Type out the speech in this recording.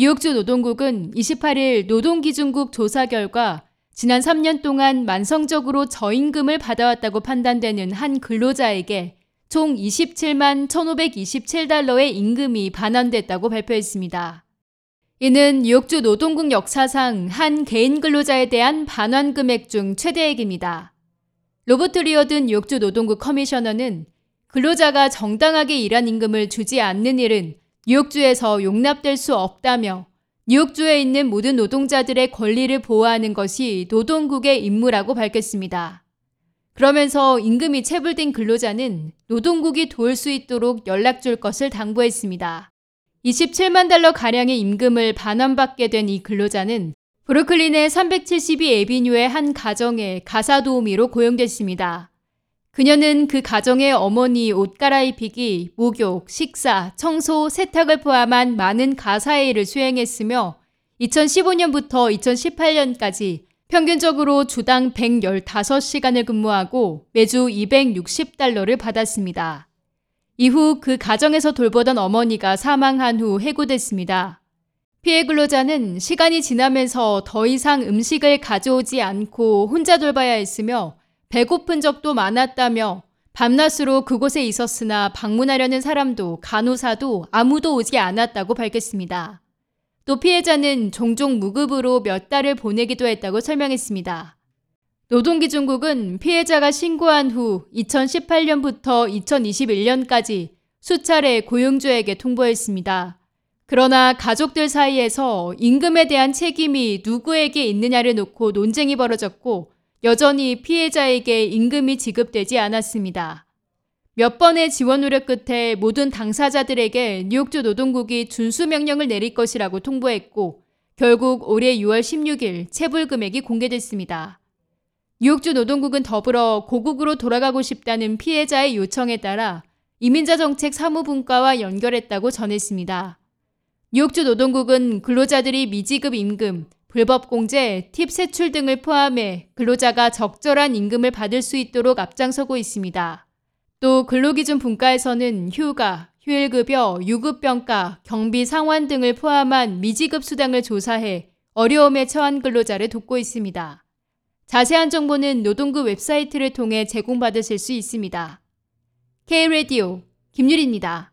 뉴욕주 노동국은 28일 노동기준국 조사 결과 지난 3년 동안 만성적으로 저임금을 받아왔다고 판단되는 한 근로자에게 총 27만 1,527달러의 임금이 반환됐다고 발표했습니다. 이는 뉴욕주 노동국 역사상 한 개인 근로자에 대한 반환 금액 중 최대액입니다. 로버트 리어든 뉴욕주 노동국 커미셔너는 근로자가 정당하게 일한 임금을 주지 않는 일은 뉴욕주에서 용납될 수 없다며 뉴욕주에 있는 모든 노동자들의 권리를 보호하는 것이 노동국의 임무라고 밝혔습니다. 그러면서 임금이 체불된 근로자는 노동국이 도울 수 있도록 연락 줄 것을 당부했습니다. 27만 달러 가량의 임금을 반환받게 된 이 근로자는 브루클린의 372 에비뉴의 한 가정에 가사 도우미로 고용됐습니다. 그녀는 그 가정의 어머니 옷 갈아입히기, 목욕, 식사, 청소, 세탁을 포함한 많은 가사의 일을 수행했으며 2015년부터 2018년까지 평균적으로 주당 115시간을 근무하고 매주 260달러를 받았습니다. 이후 그 가정에서 돌보던 어머니가 사망한 후 해고됐습니다. 피해 근로자는 시간이 지나면서 더 이상 음식을 가져오지 않고 혼자 돌봐야 했으며 배고픈 적도 많았다며 밤낮으로 그곳에 있었으나 방문하려는 사람도 간호사도 아무도 오지 않았다고 밝혔습니다. 또 피해자는 종종 무급으로 몇 달을 보내기도 했다고 설명했습니다. 노동기준국은 피해자가 신고한 후 2018년부터 2021년까지 수차례 고용주에게 통보했습니다. 그러나 가족들 사이에서 임금에 대한 책임이 누구에게 있느냐를 놓고 논쟁이 벌어졌고 여전히 피해자에게 임금이 지급되지 않았습니다. 몇 번의 지원 노력 끝에 모든 당사자들에게 뉴욕주 노동국이 준수 명령을 내릴 것이라고 통보했고 결국 올해 6월 16일 체불 금액이 공개됐습니다. 뉴욕주 노동국은 더불어 고국으로 돌아가고 싶다는 피해자의 요청에 따라 이민자 정책 사무분과와 연결했다고 전했습니다. 뉴욕주 노동국은 근로자들이 미지급 임금, 불법 공제, 팁 세출 등을 포함해 근로자가 적절한 임금을 받을 수 있도록 앞장서고 있습니다. 또 근로기준 분과에서는 휴가, 휴일급여, 유급병가, 경비 상환 등을 포함한 미지급 수당을 조사해 어려움에 처한 근로자를 돕고 있습니다. 자세한 정보는 노동부 웹사이트를 통해 제공받으실 수 있습니다. K-Radio 김유리입니다.